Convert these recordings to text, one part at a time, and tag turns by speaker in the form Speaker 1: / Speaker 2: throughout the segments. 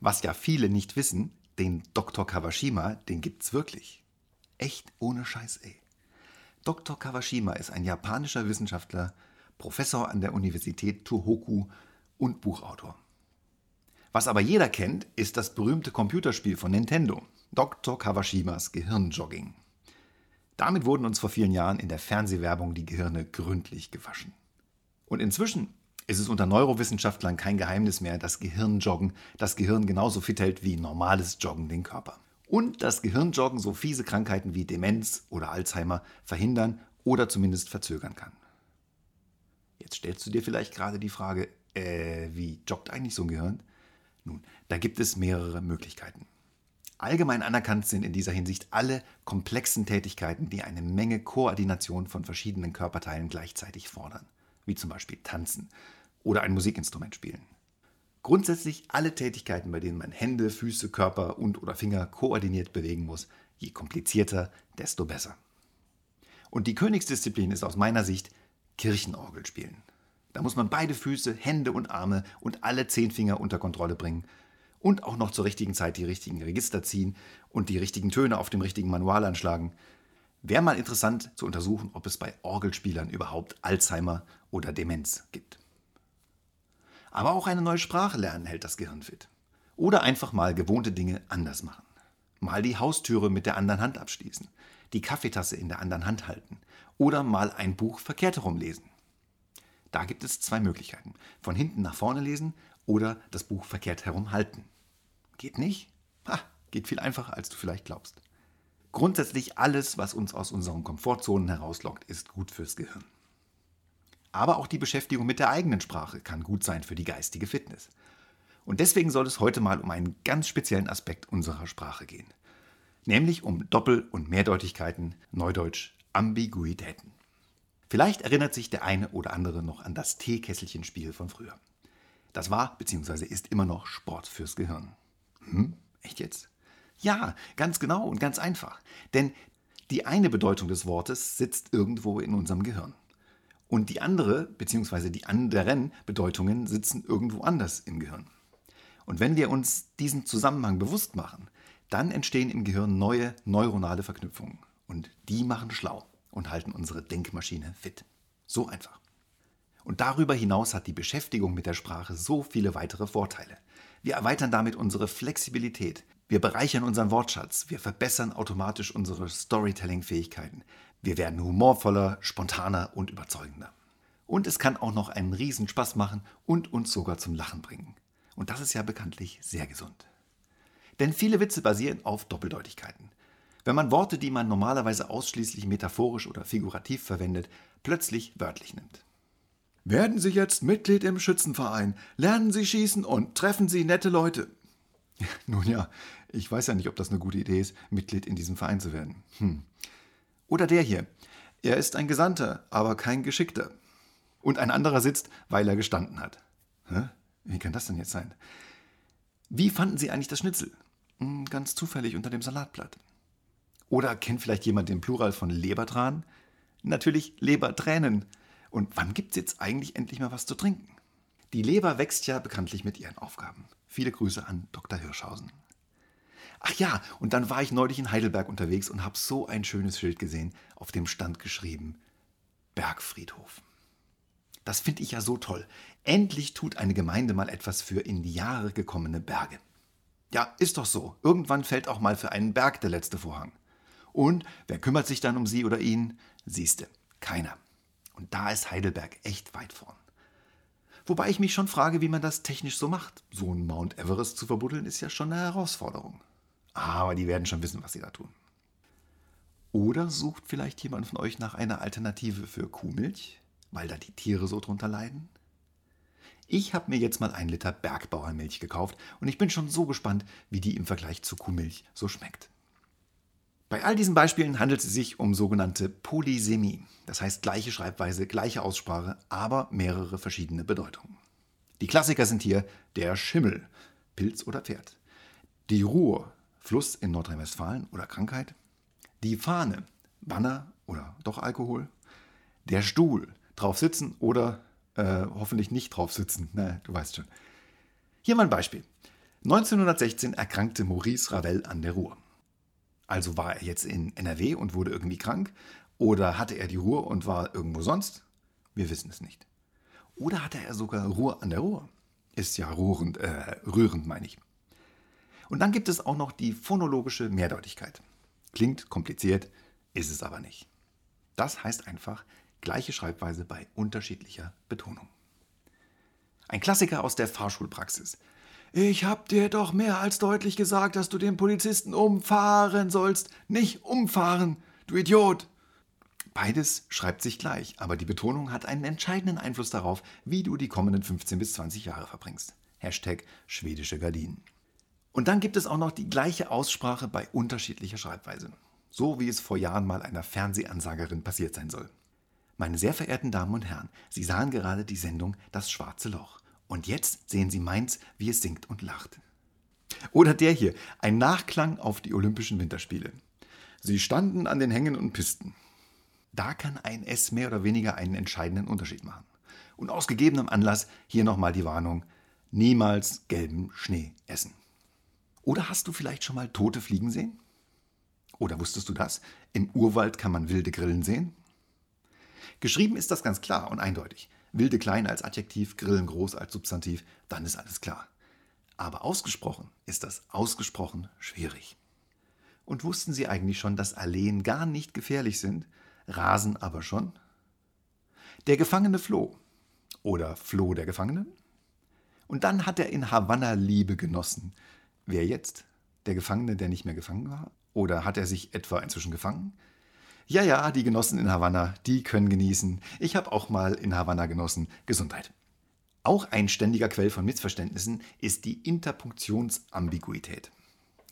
Speaker 1: Was ja viele nicht wissen, den Dr. Kawashima, den gibt's wirklich. Echt ohne Scheiß, ey. Dr. Kawashima ist ein japanischer Wissenschaftler, Professor an der Universität Tohoku und Buchautor. Was aber jeder kennt, ist das berühmte Computerspiel von Nintendo, Dr. Kawashimas Gehirnjogging. Damit wurden uns vor vielen Jahren in der Fernsehwerbung die Gehirne gründlich gewaschen. Und inzwischen ist es unter Neurowissenschaftlern kein Geheimnis mehr, dass Gehirnjoggen das Gehirn genauso fit hält wie normales Joggen den Körper. Und dass Gehirnjoggen so fiese Krankheiten wie Demenz oder Alzheimer verhindern oder zumindest verzögern kann. Jetzt stellst du dir vielleicht gerade die Frage, äh, wie joggt eigentlich so ein Gehirn? Nun, da gibt es mehrere Möglichkeiten. Allgemein anerkannt sind in dieser Hinsicht alle komplexen Tätigkeiten, die eine Menge Koordination von verschiedenen Körperteilen gleichzeitig fordern, wie zum Beispiel Tanzen oder ein Musikinstrument spielen. Grundsätzlich alle Tätigkeiten, bei denen man Hände, Füße, Körper und oder Finger koordiniert bewegen muss, je komplizierter, desto besser. Und die Königsdisziplin ist aus meiner Sicht Kirchenorgel spielen. Da muss man beide Füße, Hände und Arme und alle zehn Finger unter Kontrolle bringen und auch noch zur richtigen Zeit die richtigen Register ziehen und die richtigen Töne auf dem richtigen Manual anschlagen. Wäre mal interessant zu untersuchen, ob es bei Orgelspielern überhaupt Alzheimer oder Demenz gibt. Aber auch eine neue Sprache lernen hält das Gehirn fit. Oder einfach mal gewohnte Dinge anders machen. Mal die Haustüre mit der anderen Hand abschließen, die Kaffeetasse in der anderen Hand halten oder mal ein Buch verkehrt herum lesen. Da gibt es zwei Möglichkeiten. Von hinten nach vorne lesen oder das Buch verkehrt herum halten. Geht nicht? Ha, geht viel einfacher, als du vielleicht glaubst. Grundsätzlich alles, was uns aus unseren Komfortzonen herauslockt, ist gut fürs Gehirn. Aber auch die Beschäftigung mit der eigenen Sprache kann gut sein für die geistige Fitness. Und deswegen soll es heute mal um einen ganz speziellen Aspekt unserer Sprache gehen. Nämlich um Doppel- und Mehrdeutigkeiten, neudeutsch Ambiguitäten. Vielleicht erinnert sich der eine oder andere noch an das Teekesselchenspiel von früher. Das war bzw. ist immer noch Sport fürs Gehirn. Hm, echt jetzt? Ja, ganz genau und ganz einfach. Denn die eine Bedeutung des Wortes sitzt irgendwo in unserem Gehirn. Und die andere bzw. die anderen Bedeutungen sitzen irgendwo anders im Gehirn. Und wenn wir uns diesen Zusammenhang bewusst machen, dann entstehen im Gehirn neue neuronale Verknüpfungen. Und die machen schlau und halten unsere Denkmaschine fit. So einfach. Und darüber hinaus hat die Beschäftigung mit der Sprache so viele weitere Vorteile. Wir erweitern damit unsere Flexibilität. Wir bereichern unseren Wortschatz. Wir verbessern automatisch unsere Storytelling-Fähigkeiten. Wir werden humorvoller, spontaner und überzeugender. Und es kann auch noch einen Riesenspaß machen und uns sogar zum Lachen bringen. Und das ist ja bekanntlich sehr gesund. Denn viele Witze basieren auf Doppeldeutigkeiten. Wenn man Worte, die man normalerweise ausschließlich metaphorisch oder figurativ verwendet, plötzlich wörtlich nimmt. Werden Sie jetzt Mitglied im Schützenverein, lernen Sie schießen und treffen Sie nette Leute. Nun ja, ich weiß ja nicht, ob das eine gute Idee ist, Mitglied in diesem Verein zu werden. Hm. Oder der hier. Er ist ein Gesandter, aber kein Geschickter. Und ein anderer sitzt, weil er gestanden hat. Hä? Wie kann das denn jetzt sein? Wie fanden Sie eigentlich das Schnitzel? Hm, ganz zufällig unter dem Salatblatt. Oder kennt vielleicht jemand den Plural von Lebertran? Natürlich Lebertränen. Und wann gibt es jetzt eigentlich endlich mal was zu trinken? Die Leber wächst ja bekanntlich mit ihren Aufgaben. Viele Grüße an Dr. Hirschhausen. Ach ja, und dann war ich neulich in Heidelberg unterwegs und habe so ein schönes Schild gesehen, auf dem stand geschrieben Bergfriedhof. Das finde ich ja so toll. Endlich tut eine Gemeinde mal etwas für in die Jahre gekommene Berge. Ja, ist doch so. Irgendwann fällt auch mal für einen Berg der letzte Vorhang. Und wer kümmert sich dann um sie oder ihn? Siehste, keiner. Und da ist Heidelberg echt weit vorn. Wobei ich mich schon frage, wie man das technisch so macht. So ein Mount Everest zu verbuddeln ist ja schon eine Herausforderung. Aber die werden schon wissen, was sie da tun. Oder sucht vielleicht jemand von euch nach einer Alternative für Kuhmilch, weil da die Tiere so drunter leiden? Ich habe mir jetzt mal ein Liter Bergbauermilch gekauft und ich bin schon so gespannt, wie die im Vergleich zu Kuhmilch so schmeckt. Bei all diesen Beispielen handelt es sich um sogenannte Polysemie, das heißt gleiche Schreibweise, gleiche Aussprache, aber mehrere verschiedene Bedeutungen. Die Klassiker sind hier der Schimmel, Pilz oder Pferd, die Ruhr, Fluss in Nordrhein-Westfalen oder Krankheit, die Fahne, Banner oder doch Alkohol, der Stuhl, drauf sitzen oder äh, hoffentlich nicht drauf sitzen, na, du weißt schon. Hier mal ein Beispiel. 1916 erkrankte Maurice Ravel an der Ruhr. Also war er jetzt in NRW und wurde irgendwie krank? Oder hatte er die Ruhr und war irgendwo sonst? Wir wissen es nicht. Oder hatte er sogar Ruhr an der Ruhr? Ist ja rührend, äh, rührend meine ich. Und dann gibt es auch noch die phonologische Mehrdeutigkeit. Klingt kompliziert, ist es aber nicht. Das heißt einfach gleiche Schreibweise bei unterschiedlicher Betonung. Ein Klassiker aus der Fahrschulpraxis. Ich hab dir doch mehr als deutlich gesagt, dass du den Polizisten umfahren sollst. Nicht umfahren, du Idiot. Beides schreibt sich gleich, aber die Betonung hat einen entscheidenden Einfluss darauf, wie du die kommenden 15 bis 20 Jahre verbringst. Hashtag schwedische Gardinen. Und dann gibt es auch noch die gleiche Aussprache bei unterschiedlicher Schreibweise. So wie es vor Jahren mal einer Fernsehansagerin passiert sein soll. Meine sehr verehrten Damen und Herren, Sie sahen gerade die Sendung Das schwarze Loch. Und jetzt sehen Sie Mainz, wie es singt und lacht. Oder der hier, ein Nachklang auf die Olympischen Winterspiele. Sie standen an den Hängen und Pisten. Da kann ein S mehr oder weniger einen entscheidenden Unterschied machen. Und aus gegebenem Anlass hier nochmal die Warnung, niemals gelben Schnee essen. Oder hast du vielleicht schon mal tote Fliegen sehen? Oder wusstest du das? Im Urwald kann man wilde Grillen sehen? Geschrieben ist das ganz klar und eindeutig. Wilde klein als Adjektiv, Grillen groß als Substantiv, dann ist alles klar. Aber ausgesprochen ist das ausgesprochen schwierig. Und wussten Sie eigentlich schon, dass Alleen gar nicht gefährlich sind, Rasen aber schon? Der Gefangene floh. Oder floh der Gefangene? Und dann hat er in Havanna Liebe genossen. Wer jetzt? Der Gefangene, der nicht mehr gefangen war? Oder hat er sich etwa inzwischen gefangen? Ja, ja, die Genossen in Havanna, die können genießen. Ich habe auch mal in Havanna genossen. Gesundheit. Auch ein ständiger Quell von Missverständnissen ist die Interpunktionsambiguität.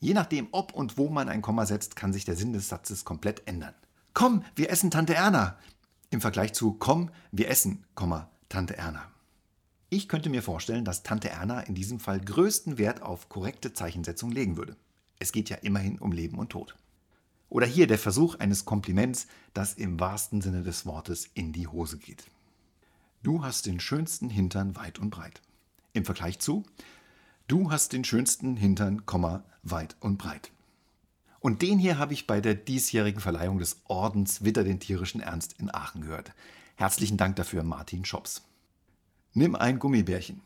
Speaker 1: Je nachdem, ob und wo man ein Komma setzt, kann sich der Sinn des Satzes komplett ändern. Komm, wir essen Tante Erna. Im Vergleich zu Komm, wir essen, Tante Erna. Ich könnte mir vorstellen, dass Tante Erna in diesem Fall größten Wert auf korrekte Zeichensetzung legen würde. Es geht ja immerhin um Leben und Tod. Oder hier der Versuch eines Kompliments, das im wahrsten Sinne des Wortes in die Hose geht. Du hast den schönsten Hintern weit und breit. Im Vergleich zu Du hast den schönsten Hintern, weit und breit. Und den hier habe ich bei der diesjährigen Verleihung des Ordens Witter den tierischen Ernst in Aachen gehört. Herzlichen Dank dafür, Martin Schops. Nimm ein Gummibärchen.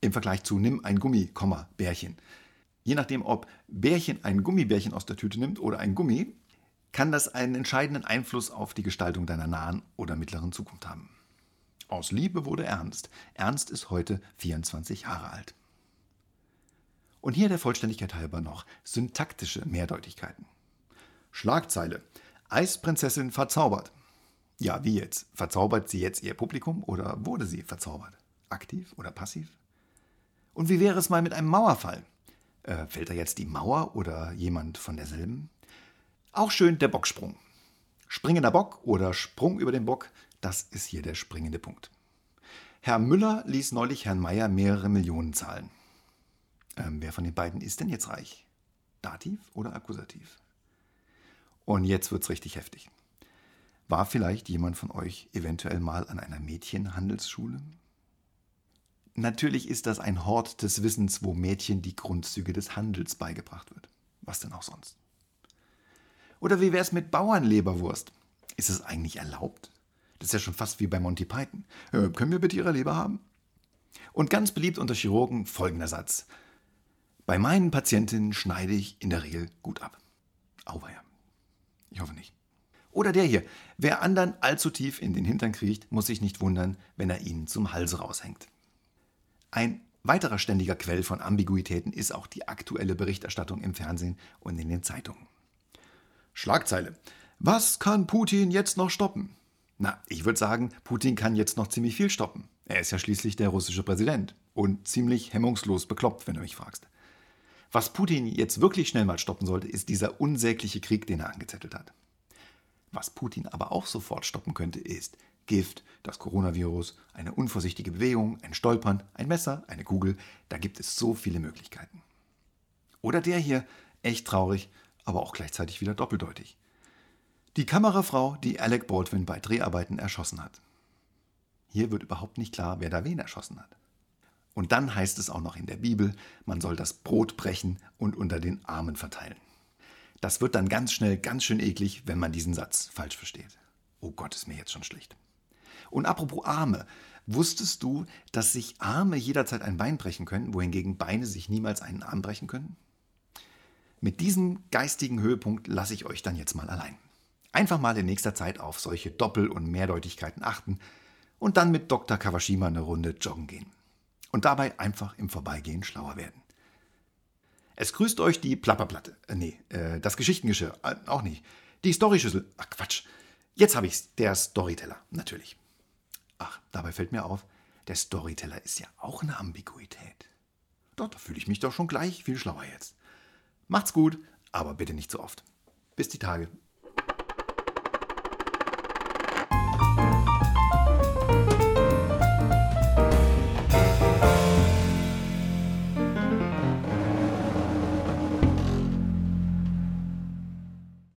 Speaker 1: Im Vergleich zu nimm ein Gummi, Bärchen. Je nachdem, ob Bärchen ein Gummibärchen aus der Tüte nimmt oder ein Gummi, kann das einen entscheidenden Einfluss auf die Gestaltung deiner nahen oder mittleren Zukunft haben. Aus Liebe wurde Ernst. Ernst ist heute 24 Jahre alt. Und hier der Vollständigkeit halber noch syntaktische Mehrdeutigkeiten. Schlagzeile. Eisprinzessin verzaubert. Ja, wie jetzt? Verzaubert sie jetzt ihr Publikum oder wurde sie verzaubert? Aktiv oder passiv? Und wie wäre es mal mit einem Mauerfall? Äh, fällt da jetzt die Mauer oder jemand von derselben? Auch schön der Bocksprung. Springender Bock oder Sprung über den Bock, das ist hier der springende Punkt. Herr Müller ließ neulich Herrn Meier mehrere Millionen zahlen. Ähm, wer von den beiden ist denn jetzt reich? Dativ oder Akkusativ? Und jetzt wird's richtig heftig. War vielleicht jemand von euch eventuell mal an einer Mädchenhandelsschule? Natürlich ist das ein Hort des Wissens, wo Mädchen die Grundzüge des Handels beigebracht wird. Was denn auch sonst? Oder wie wäre es mit Bauernleberwurst? Ist es eigentlich erlaubt? Das ist ja schon fast wie bei Monty Python. Äh, können wir bitte Ihre Leber haben? Und ganz beliebt unter Chirurgen folgender Satz. Bei meinen Patientinnen schneide ich in der Regel gut ab. Auweia. Ich hoffe nicht. Oder der hier. Wer anderen allzu tief in den Hintern kriecht, muss sich nicht wundern, wenn er ihnen zum Halse raushängt. Ein weiterer ständiger Quell von Ambiguitäten ist auch die aktuelle Berichterstattung im Fernsehen und in den Zeitungen. Schlagzeile. Was kann Putin jetzt noch stoppen? Na, ich würde sagen, Putin kann jetzt noch ziemlich viel stoppen. Er ist ja schließlich der russische Präsident und ziemlich hemmungslos bekloppt, wenn du mich fragst. Was Putin jetzt wirklich schnell mal stoppen sollte, ist dieser unsägliche Krieg, den er angezettelt hat. Was Putin aber auch sofort stoppen könnte, ist Gift, das Coronavirus, eine unvorsichtige Bewegung, ein Stolpern, ein Messer, eine Kugel. Da gibt es so viele Möglichkeiten. Oder der hier, echt traurig, aber auch gleichzeitig wieder doppeldeutig. Die Kamerafrau, die Alec Baldwin bei Dreharbeiten erschossen hat. Hier wird überhaupt nicht klar, wer da wen erschossen hat. Und dann heißt es auch noch in der Bibel, man soll das Brot brechen und unter den Armen verteilen. Das wird dann ganz schnell ganz schön eklig, wenn man diesen Satz falsch versteht. Oh Gott, ist mir jetzt schon schlecht. Und apropos Arme, wusstest du, dass sich Arme jederzeit ein Bein brechen können, wohingegen Beine sich niemals einen Arm brechen können? Mit diesem geistigen Höhepunkt lasse ich euch dann jetzt mal allein. Einfach mal in nächster Zeit auf solche Doppel- und Mehrdeutigkeiten achten und dann mit Dr. Kawashima eine Runde joggen gehen. Und dabei einfach im Vorbeigehen schlauer werden. Es grüßt euch die Plapperplatte. Äh, nee, äh, das Geschichtengeschirr. Äh, auch nicht. Die Storyschüssel. Ach Quatsch. Jetzt habe ich's. Der Storyteller. Natürlich. Ach, dabei fällt mir auf, der Storyteller ist ja auch eine Ambiguität. Doch, da fühle ich mich doch schon gleich viel schlauer jetzt. Macht's gut, aber bitte nicht zu oft. Bis die Tage.